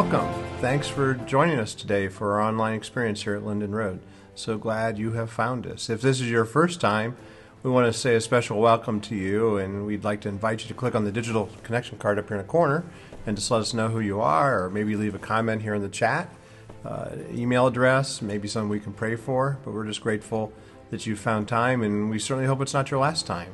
welcome. Thanks for joining us today for our online experience here at Linden Road. So glad you have found us. If this is your first time, we want to say a special welcome to you, and we'd like to invite you to click on the digital connection card up here in the corner and just let us know who you are, or maybe leave a comment here in the chat, uh, email address, maybe something we can pray for. But we're just grateful that you found time, and we certainly hope it's not your last time.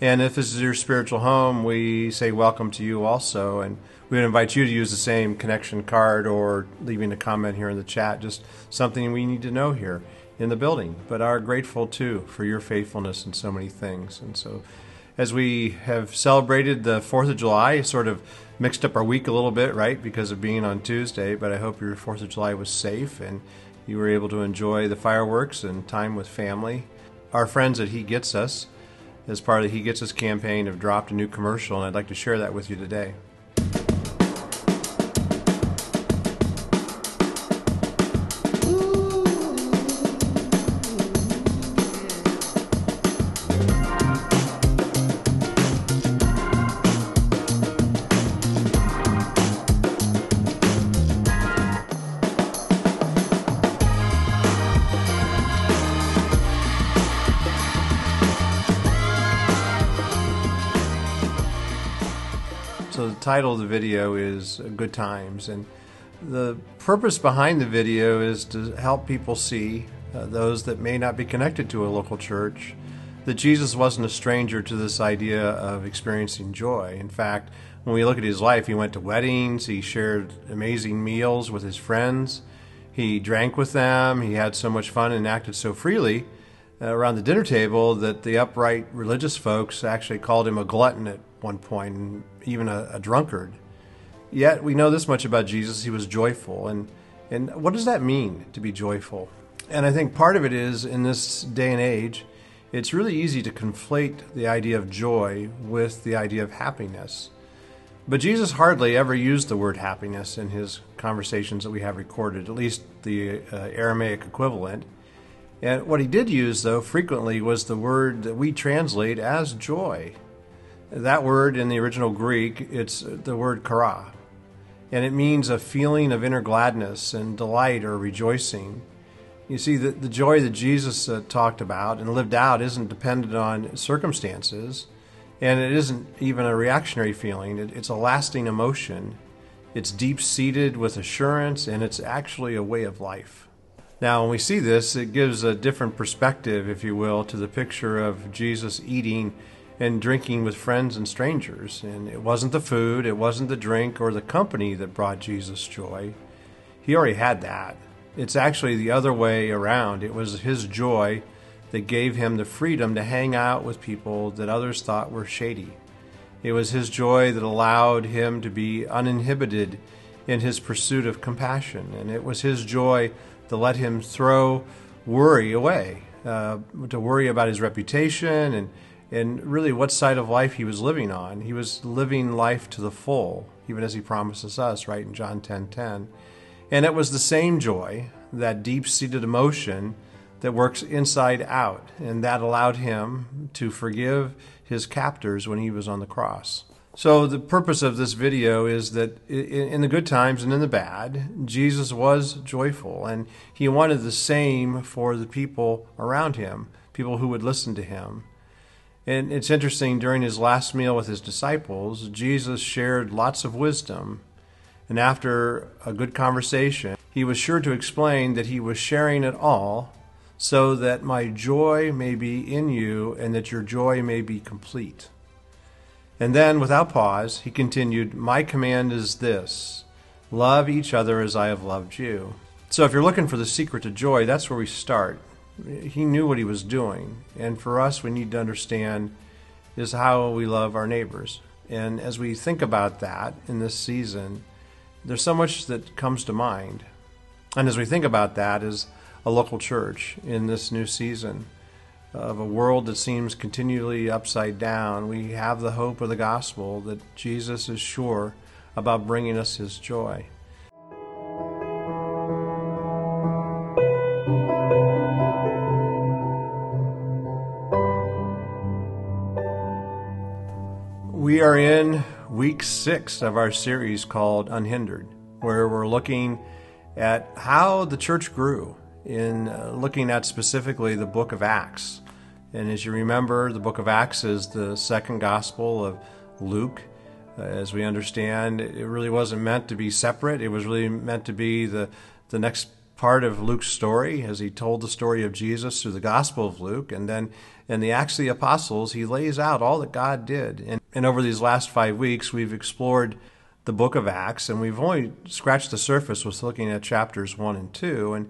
And if this is your spiritual home, we say welcome to you also. And we would invite you to use the same connection card or leaving a comment here in the chat, just something we need to know here in the building. But are grateful too for your faithfulness in so many things. And so, as we have celebrated the 4th of July, sort of mixed up our week a little bit, right, because of being on Tuesday. But I hope your 4th of July was safe and you were able to enjoy the fireworks and time with family. Our friends at He Gets Us as part of He Gets Us campaign, have dropped a new commercial, and I'd like to share that with you today. Title of the video is Good Times, and the purpose behind the video is to help people see, uh, those that may not be connected to a local church, that Jesus wasn't a stranger to this idea of experiencing joy. In fact, when we look at his life, he went to weddings, he shared amazing meals with his friends, he drank with them, he had so much fun and acted so freely uh, around the dinner table that the upright religious folks actually called him a glutton at one point, and even a, a drunkard. Yet we know this much about Jesus: he was joyful, and and what does that mean to be joyful? And I think part of it is in this day and age, it's really easy to conflate the idea of joy with the idea of happiness. But Jesus hardly ever used the word happiness in his conversations that we have recorded, at least the uh, Aramaic equivalent. And what he did use, though, frequently was the word that we translate as joy. That word in the original Greek, it's the word chara, and it means a feeling of inner gladness and delight or rejoicing. You see, the, the joy that Jesus uh, talked about and lived out isn't dependent on circumstances, and it isn't even a reactionary feeling. It, it's a lasting emotion. It's deep seated with assurance, and it's actually a way of life. Now, when we see this, it gives a different perspective, if you will, to the picture of Jesus eating and drinking with friends and strangers. And it wasn't the food, it wasn't the drink or the company that brought Jesus joy. He already had that. It's actually the other way around. It was his joy that gave him the freedom to hang out with people that others thought were shady. It was his joy that allowed him to be uninhibited in his pursuit of compassion. And it was his joy that let him throw worry away, uh, to worry about his reputation and and really what side of life he was living on. He was living life to the full, even as he promises us, right in John 10:10. 10, 10. And it was the same joy, that deep-seated emotion that works inside out, and that allowed him to forgive his captors when he was on the cross. So the purpose of this video is that in the good times and in the bad, Jesus was joyful, and he wanted the same for the people around him, people who would listen to him. And it's interesting, during his last meal with his disciples, Jesus shared lots of wisdom. And after a good conversation, he was sure to explain that he was sharing it all so that my joy may be in you and that your joy may be complete. And then, without pause, he continued, My command is this love each other as I have loved you. So, if you're looking for the secret to joy, that's where we start he knew what he was doing. And for us, we need to understand is how we love our neighbors. And as we think about that in this season, there's so much that comes to mind. And as we think about that as a local church in this new season of a world that seems continually upside down, we have the hope of the gospel that Jesus is sure about bringing us his joy. We are in week six of our series called Unhindered. where we're looking at how the church grew in uh, looking at specifically the book of Acts. And as you remember, the book of Acts is the second gospel of Luke. Uh, as we understand, it really wasn't meant to be separate. It was really meant to be the, the next part of Luke's story as he told the story of Jesus through the Gospel of Luke. And then in the Acts of the Apostles, he lays out all that God did. And, and over these last five weeks, we've explored the book of Acts, and we've only scratched the surface with looking at chapters 1 and 2. And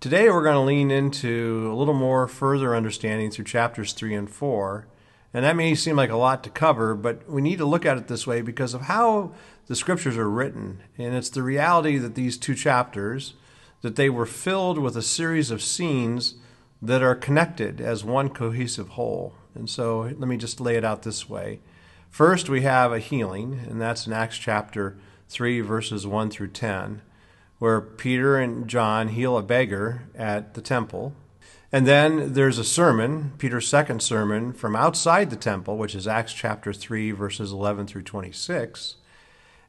today we're going to lean into a little more further understanding through chapters 3 and 4. And that may seem like a lot to cover, but we need to look at it this way because of how the scriptures are written. And it's the reality that these two chapters, that they were filled with a series of scenes that are connected as one cohesive whole. And so let me just lay it out this way. First, we have a healing, and that's in Acts chapter 3, verses 1 through 10, where Peter and John heal a beggar at the temple. And then there's a sermon, Peter's second sermon, from outside the temple, which is Acts chapter 3, verses 11 through 26.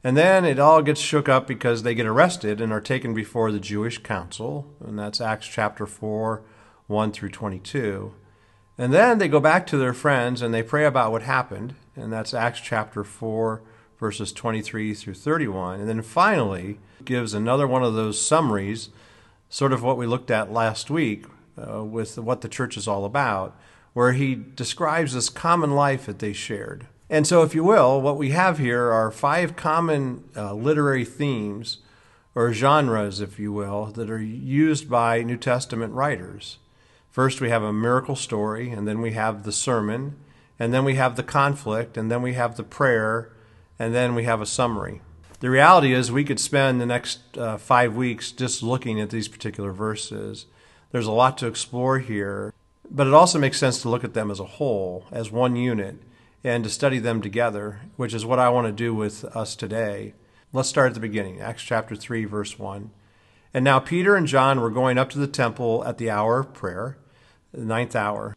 And then it all gets shook up because they get arrested and are taken before the Jewish council, and that's Acts chapter 4, 1 through 22. And then they go back to their friends and they pray about what happened, and that's Acts chapter 4, verses 23 through 31. And then finally gives another one of those summaries, sort of what we looked at last week uh, with what the church is all about, where he describes this common life that they shared. And so, if you will, what we have here are five common uh, literary themes or genres, if you will, that are used by New Testament writers. First, we have a miracle story, and then we have the sermon, and then we have the conflict, and then we have the prayer, and then we have a summary. The reality is, we could spend the next uh, five weeks just looking at these particular verses. There's a lot to explore here, but it also makes sense to look at them as a whole, as one unit, and to study them together, which is what I want to do with us today. Let's start at the beginning, Acts chapter 3, verse 1. And now Peter and John were going up to the temple at the hour of prayer, the ninth hour.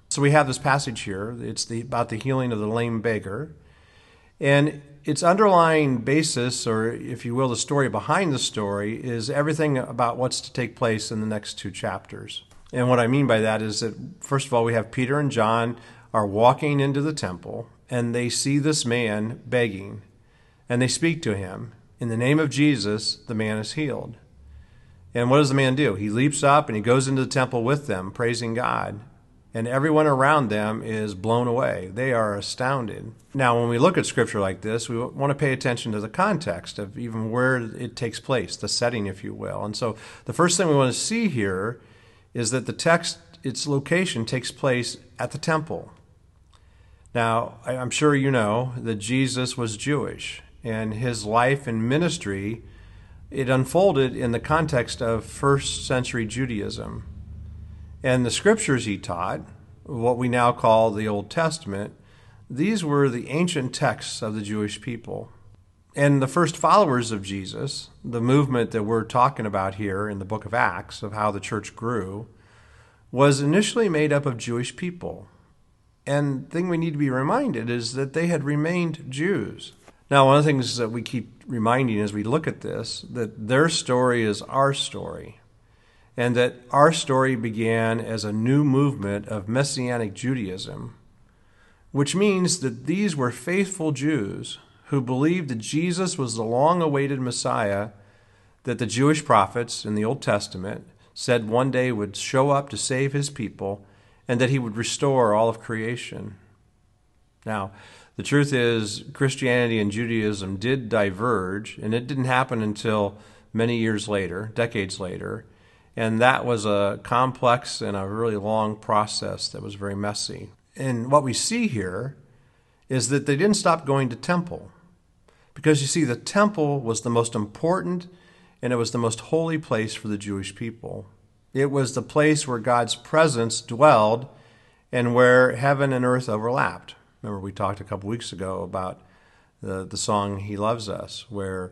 So we have this passage here. It's the, about the healing of the lame beggar. And its underlying basis, or if you will, the story behind the story, is everything about what's to take place in the next two chapters. And what I mean by that is that, first of all, we have Peter and John are walking into the temple and they see this man begging and they speak to him. In the name of Jesus, the man is healed. And what does the man do? He leaps up and he goes into the temple with them, praising God. And everyone around them is blown away. They are astounded. Now, when we look at scripture like this, we want to pay attention to the context of even where it takes place, the setting, if you will. And so the first thing we want to see here is that the text, its location, takes place at the temple. Now, I'm sure you know that Jesus was Jewish, and his life and ministry it unfolded in the context of first century Judaism. And the scriptures he taught, what we now call the Old Testament, these were the ancient texts of the Jewish people. And the first followers of Jesus, the movement that we're talking about here in the book of Acts, of how the church grew, was initially made up of Jewish people. And the thing we need to be reminded is that they had remained Jews. Now, one of the things that we keep reminding as we look at this, that their story is our story. And that our story began as a new movement of Messianic Judaism, which means that these were faithful Jews who believed that Jesus was the long awaited Messiah that the Jewish prophets in the Old Testament said one day would show up to save his people and that he would restore all of creation. Now, the truth is, Christianity and Judaism did diverge, and it didn't happen until many years later, decades later. And that was a complex and a really long process that was very messy. And what we see here is that they didn't stop going to temple. Because you see, the temple was the most important and it was the most holy place for the Jewish people. It was the place where God's presence dwelled and where heaven and earth overlapped. Remember, we talked a couple weeks ago about the, the song He Loves Us, where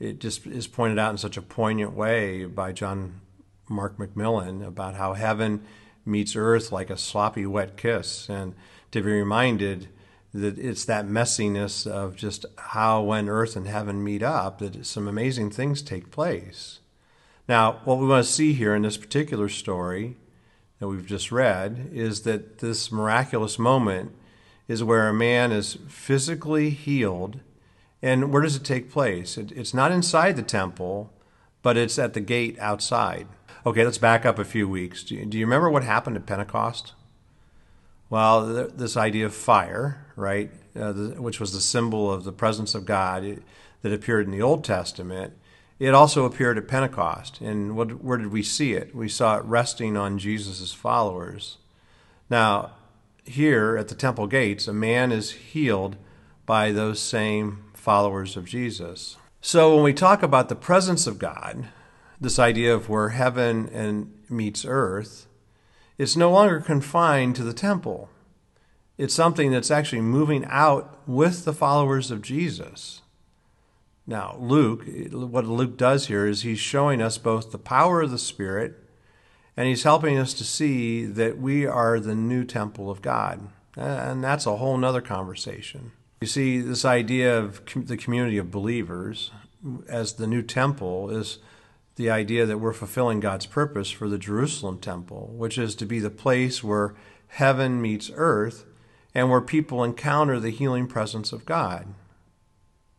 it just is pointed out in such a poignant way by John Mark McMillan about how heaven meets earth like a sloppy wet kiss, and to be reminded that it's that messiness of just how when earth and heaven meet up that some amazing things take place. Now, what we want to see here in this particular story that we've just read is that this miraculous moment is where a man is physically healed. And where does it take place? It, it's not inside the temple, but it's at the gate outside. Okay, let's back up a few weeks. Do you, do you remember what happened at Pentecost? Well, th- this idea of fire, right, uh, the, which was the symbol of the presence of God it, that appeared in the Old Testament, it also appeared at Pentecost. And what, where did we see it? We saw it resting on Jesus' followers. Now, here at the temple gates, a man is healed by those same followers of Jesus. So when we talk about the presence of God, this idea of where heaven and meets earth, it's no longer confined to the temple. It's something that's actually moving out with the followers of Jesus. Now, Luke, what Luke does here is he's showing us both the power of the Spirit and he's helping us to see that we are the new temple of God. And that's a whole nother conversation. You see, this idea of the community of believers as the new temple is the idea that we're fulfilling God's purpose for the Jerusalem temple, which is to be the place where heaven meets earth and where people encounter the healing presence of God.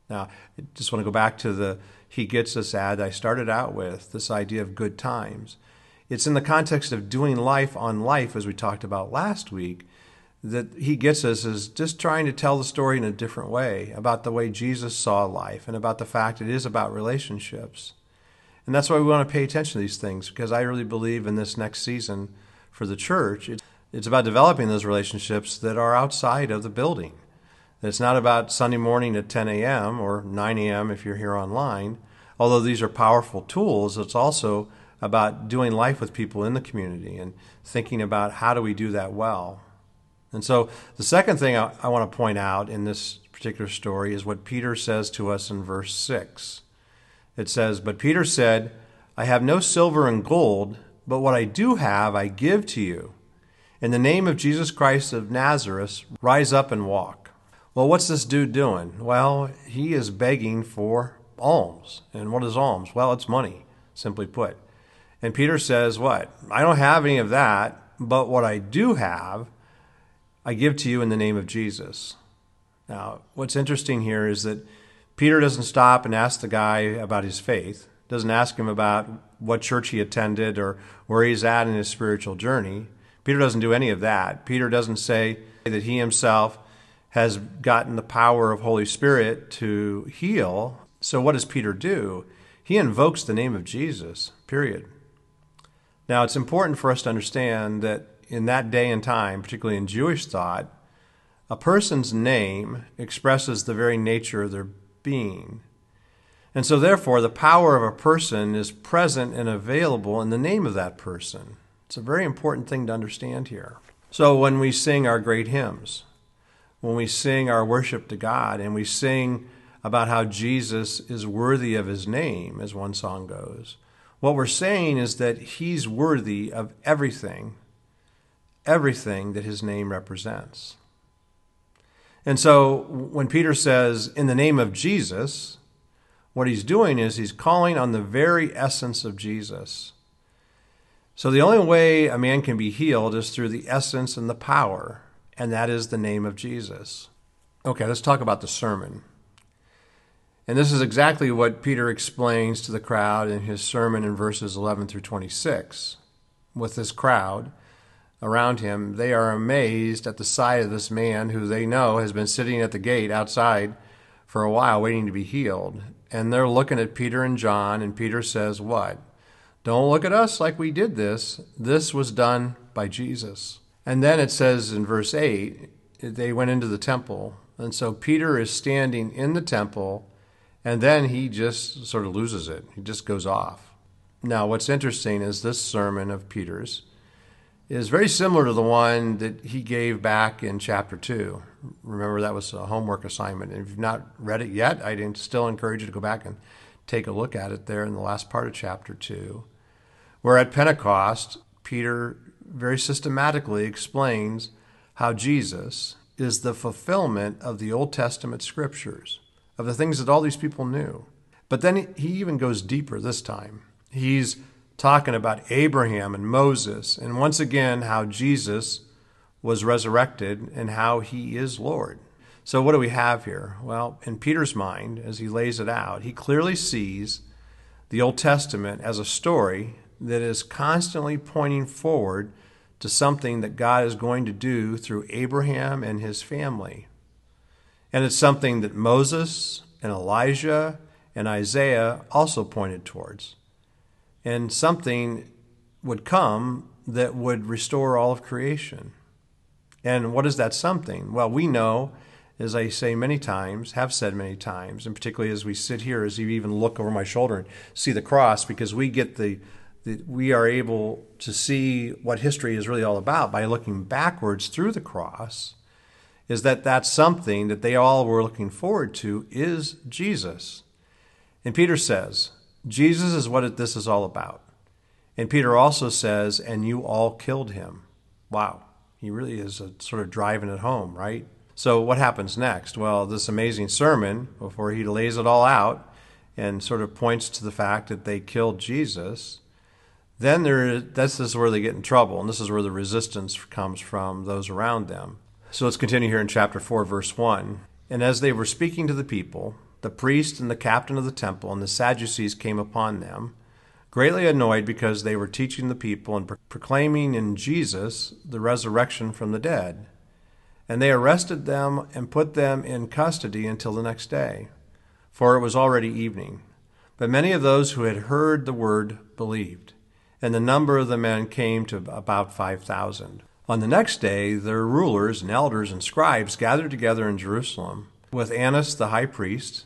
Now, I just want to go back to the He Gets Us ad I started out with, this idea of good times. It's in the context of doing life on life, as we talked about last week, that He Gets Us is just trying to tell the story in a different way about the way Jesus saw life and about the fact it is about relationships. And that's why we want to pay attention to these things because I really believe in this next season for the church, it's about developing those relationships that are outside of the building. It's not about Sunday morning at 10 a.m. or 9 a.m. if you're here online. Although these are powerful tools, it's also about doing life with people in the community and thinking about how do we do that well. And so the second thing I, I want to point out in this particular story is what Peter says to us in verse 6 it says, But Peter said, I have no silver and gold, but what I do have I give to you. In the name of Jesus Christ of Nazareth, rise up and walk. Well, what's this dude doing? Well, he is begging for alms. And what is alms? Well, it's money, simply put. And Peter says, What? I don't have any of that, but what I do have, I give to you in the name of Jesus. Now, what's interesting here is that Peter doesn't stop and ask the guy about his faith, doesn't ask him about what church he attended or where he's at in his spiritual journey. Peter doesn't do any of that. Peter doesn't say that he himself has gotten the power of Holy Spirit to heal. So what does Peter do? He invokes the name of Jesus, period. Now, it's important for us to understand that in that day and time, particularly in Jewish thought, a person's name expresses the very nature of their being. And so, therefore, the power of a person is present and available in the name of that person. It's a very important thing to understand here. So, when we sing our great hymns, when we sing our worship to God, and we sing about how Jesus is worthy of his name, as one song goes, what we're saying is that he's worthy of everything, everything that his name represents. And so when Peter says, in the name of Jesus, what he's doing is he's calling on the very essence of Jesus. So the only way a man can be healed is through the essence and the power, and that is the name of Jesus. Okay, let's talk about the sermon. And this is exactly what Peter explains to the crowd in his sermon in verses 11 through 26. With this crowd around him, they are amazed at the sight of this man who they know has been sitting at the gate outside for a while waiting to be healed. And they're looking at Peter and John, and Peter says, What? Don't look at us like we did this. This was done by Jesus. And then it says in verse 8, they went into the temple. And so Peter is standing in the temple and then he just sort of loses it. He just goes off. Now, what's interesting is this sermon of Peter's is very similar to the one that he gave back in chapter 2. Remember, that was a homework assignment. And if you've not read it yet, I'd still encourage you to go back and take a look at it there in the last part of chapter 2. Where at Pentecost, Peter very systematically explains how Jesus is the fulfillment of the Old Testament scriptures of the things that all these people knew. But then he even goes deeper this time. He's talking about Abraham and Moses, and once again, how Jesus was resurrected and how he is Lord. So, what do we have here? Well, in Peter's mind, as he lays it out, he clearly sees the Old Testament as a story that is constantly pointing forward to something that God is going to do through Abraham and his family. And it's something that Moses and Elijah and Isaiah also pointed towards. And something would come that would restore all of creation. And what is that something? Well, we know, as I say many times, have said many times, and particularly as we sit here, as you even look over my shoulder and see the cross, because we get the, the we are able to see what history is really all about by looking backwards through the cross is that that's something that they all were looking forward to is Jesus. And Peter says, Jesus is what this is all about. And Peter also says, and you all killed him. Wow, he really is sort of driving it home, right? So, what happens next? Well, this amazing sermon, before he lays it all out and sort of points to the fact that they killed Jesus, then there, this is where they get in trouble, and this is where the resistance comes from those around them. So let's continue here in chapter 4, verse 1. And as they were speaking to the people, the priest and the captain of the temple and the Sadducees came upon them, greatly annoyed because they were teaching the people and proclaiming in Jesus the resurrection from the dead. And they arrested them and put them in custody until the next day, for it was already evening. But many of those who had heard the word believed, and the number of the men came to about 5,000. On the next day, their rulers and elders and scribes gathered together in Jerusalem with Annas the high priest,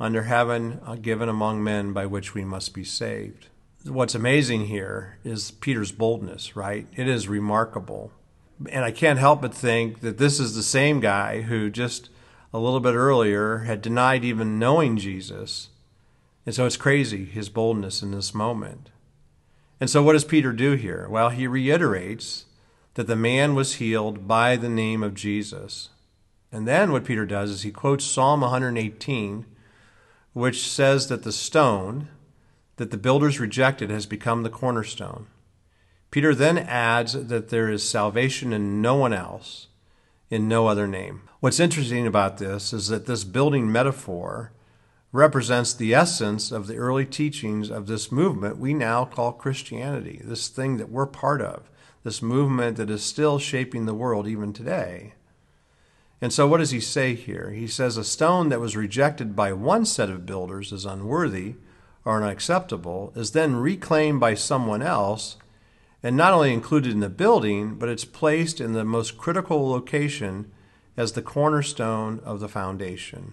under heaven uh, given among men by which we must be saved. What's amazing here is Peter's boldness, right? It is remarkable. And I can't help but think that this is the same guy who just a little bit earlier had denied even knowing Jesus. And so it's crazy, his boldness in this moment. And so what does Peter do here? Well, he reiterates that the man was healed by the name of Jesus. And then what Peter does is he quotes Psalm 118, which says that the stone that the builders rejected has become the cornerstone. Peter then adds that there is salvation in no one else, in no other name. What's interesting about this is that this building metaphor represents the essence of the early teachings of this movement we now call Christianity, this thing that we're part of this movement that is still shaping the world even today. And so, what does he say here? He says, A stone that was rejected by one set of builders as unworthy or unacceptable is then reclaimed by someone else and not only included in the building, but it's placed in the most critical location as the cornerstone of the foundation.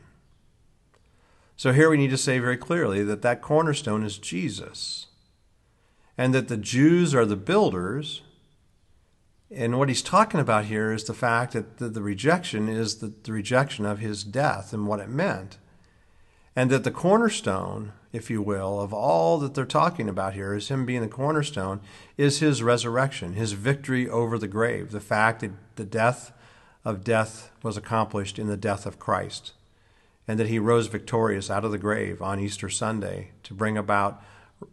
So here we need to say very clearly that that cornerstone is Jesus, and that the Jews are the builders. And what he's talking about here is the fact that the, the rejection is the, the rejection of his death and what it meant. And that the cornerstone if you will, of all that they're talking about here, is him being the cornerstone, is his resurrection, his victory over the grave, the fact that the death of death was accomplished in the death of Christ, and that he rose victorious out of the grave on Easter Sunday to bring about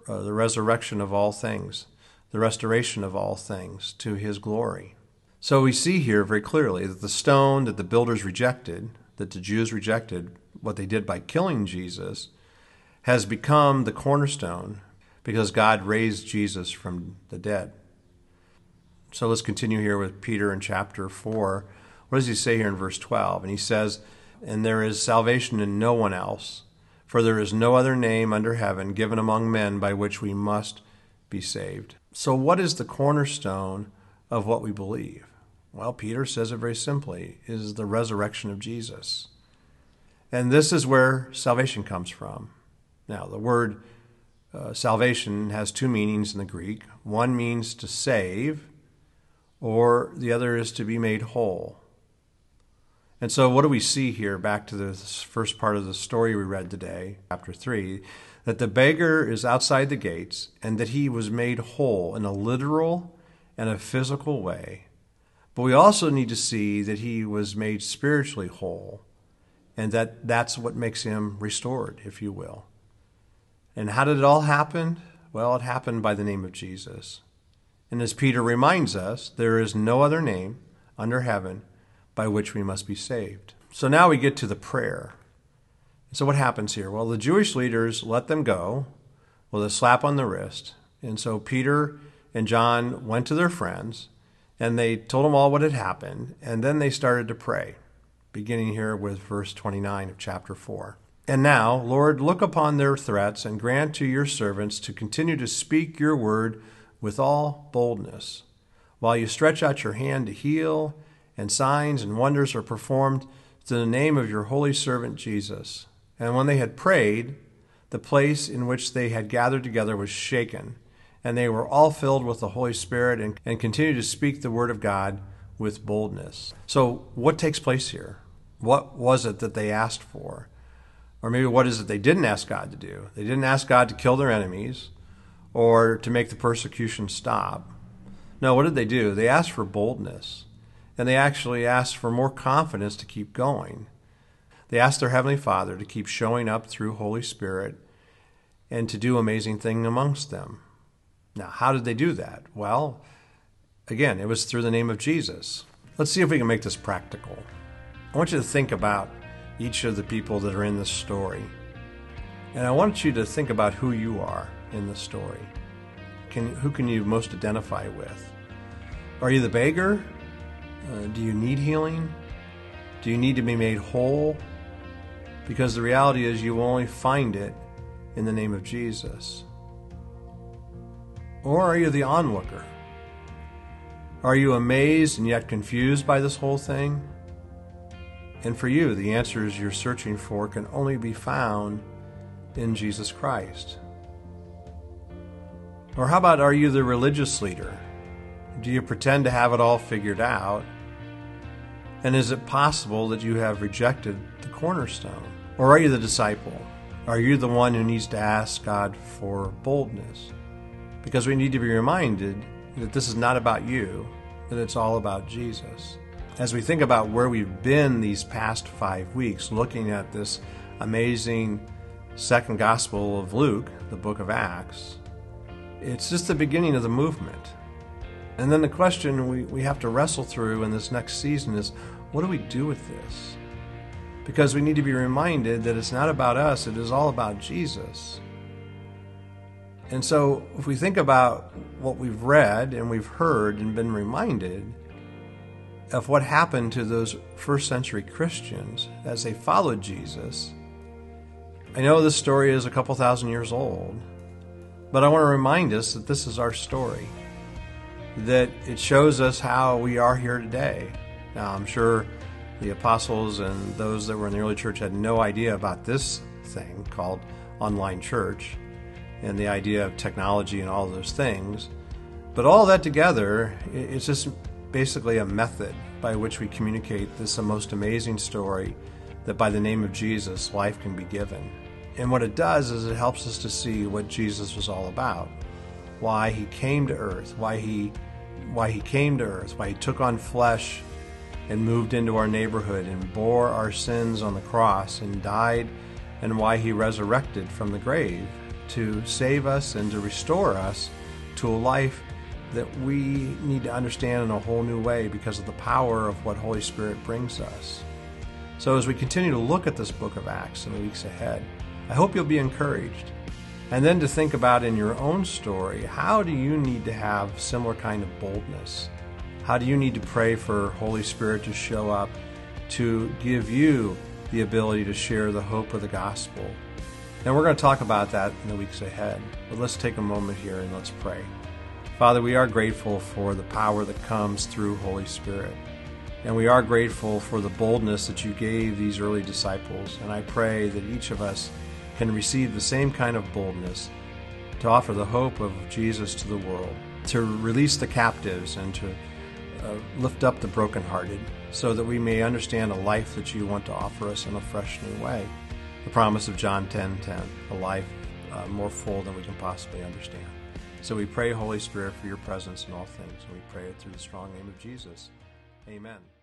uh, the resurrection of all things, the restoration of all things to his glory. So we see here very clearly that the stone that the builders rejected, that the Jews rejected, what they did by killing Jesus, has become the cornerstone because God raised Jesus from the dead. So let's continue here with Peter in chapter 4. What does he say here in verse 12? And he says, And there is salvation in no one else, for there is no other name under heaven given among men by which we must be saved. So, what is the cornerstone of what we believe? Well, Peter says it very simply is the resurrection of Jesus. And this is where salvation comes from. Now, the word uh, salvation has two meanings in the Greek. One means to save, or the other is to be made whole. And so, what do we see here? Back to the first part of the story we read today, chapter 3, that the beggar is outside the gates and that he was made whole in a literal and a physical way. But we also need to see that he was made spiritually whole and that that's what makes him restored, if you will. And how did it all happen? Well, it happened by the name of Jesus. And as Peter reminds us, there is no other name under heaven by which we must be saved. So now we get to the prayer. So what happens here? Well, the Jewish leaders let them go with a slap on the wrist. And so Peter and John went to their friends and they told them all what had happened. And then they started to pray, beginning here with verse 29 of chapter 4. And now, Lord, look upon their threats and grant to your servants to continue to speak your word with all boldness, while you stretch out your hand to heal, and signs and wonders are performed to the name of your holy servant Jesus. And when they had prayed, the place in which they had gathered together was shaken, and they were all filled with the Holy Spirit and, and continued to speak the word of God with boldness. So, what takes place here? What was it that they asked for? Or maybe what is it they didn't ask God to do? They didn't ask God to kill their enemies or to make the persecution stop. No, what did they do? They asked for boldness. And they actually asked for more confidence to keep going. They asked their Heavenly Father to keep showing up through Holy Spirit and to do amazing things amongst them. Now, how did they do that? Well, again, it was through the name of Jesus. Let's see if we can make this practical. I want you to think about each of the people that are in this story. And I want you to think about who you are in the story. Can, who can you most identify with? Are you the beggar? Uh, do you need healing? Do you need to be made whole? Because the reality is, you will only find it in the name of Jesus. Or are you the onlooker? Are you amazed and yet confused by this whole thing? And for you, the answers you're searching for can only be found in Jesus Christ. Or how about are you the religious leader? Do you pretend to have it all figured out? And is it possible that you have rejected the cornerstone? Or are you the disciple? Are you the one who needs to ask God for boldness? Because we need to be reminded that this is not about you, that it's all about Jesus as we think about where we've been these past five weeks, looking at this amazing second gospel of Luke, the book of Acts, it's just the beginning of the movement. And then the question we, we have to wrestle through in this next season is what do we do with this? Because we need to be reminded that it's not about us, it is all about Jesus. And so, if we think about what we've read and we've heard and been reminded, of what happened to those first century Christians as they followed Jesus. I know this story is a couple thousand years old, but I want to remind us that this is our story. that it shows us how we are here today. Now, I'm sure the apostles and those that were in the early church had no idea about this thing called online church and the idea of technology and all those things. But all that together, it's just basically a method by which we communicate this most amazing story that by the name of Jesus, life can be given. And what it does is it helps us to see what Jesus was all about, why he came to earth, why he why he came to earth, why he took on flesh and moved into our neighborhood and bore our sins on the cross and died and why he resurrected from the grave to save us and to restore us to a life that we need to understand in a whole new way because of the power of what Holy Spirit brings us. So, as we continue to look at this book of Acts in the weeks ahead, I hope you'll be encouraged. And then to think about in your own story, how do you need to have similar kind of boldness? How do you need to pray for Holy Spirit to show up to give you the ability to share the hope of the gospel? And we're going to talk about that in the weeks ahead. But let's take a moment here and let's pray. Father, we are grateful for the power that comes through Holy Spirit. And we are grateful for the boldness that you gave these early disciples. And I pray that each of us can receive the same kind of boldness to offer the hope of Jesus to the world, to release the captives, and to uh, lift up the brokenhearted, so that we may understand a life that you want to offer us in a fresh new way. The promise of John 10:10, 10, 10, a life uh, more full than we can possibly understand. So we pray, Holy Spirit, for your presence in all things, and we pray it through the strong name of Jesus. Amen.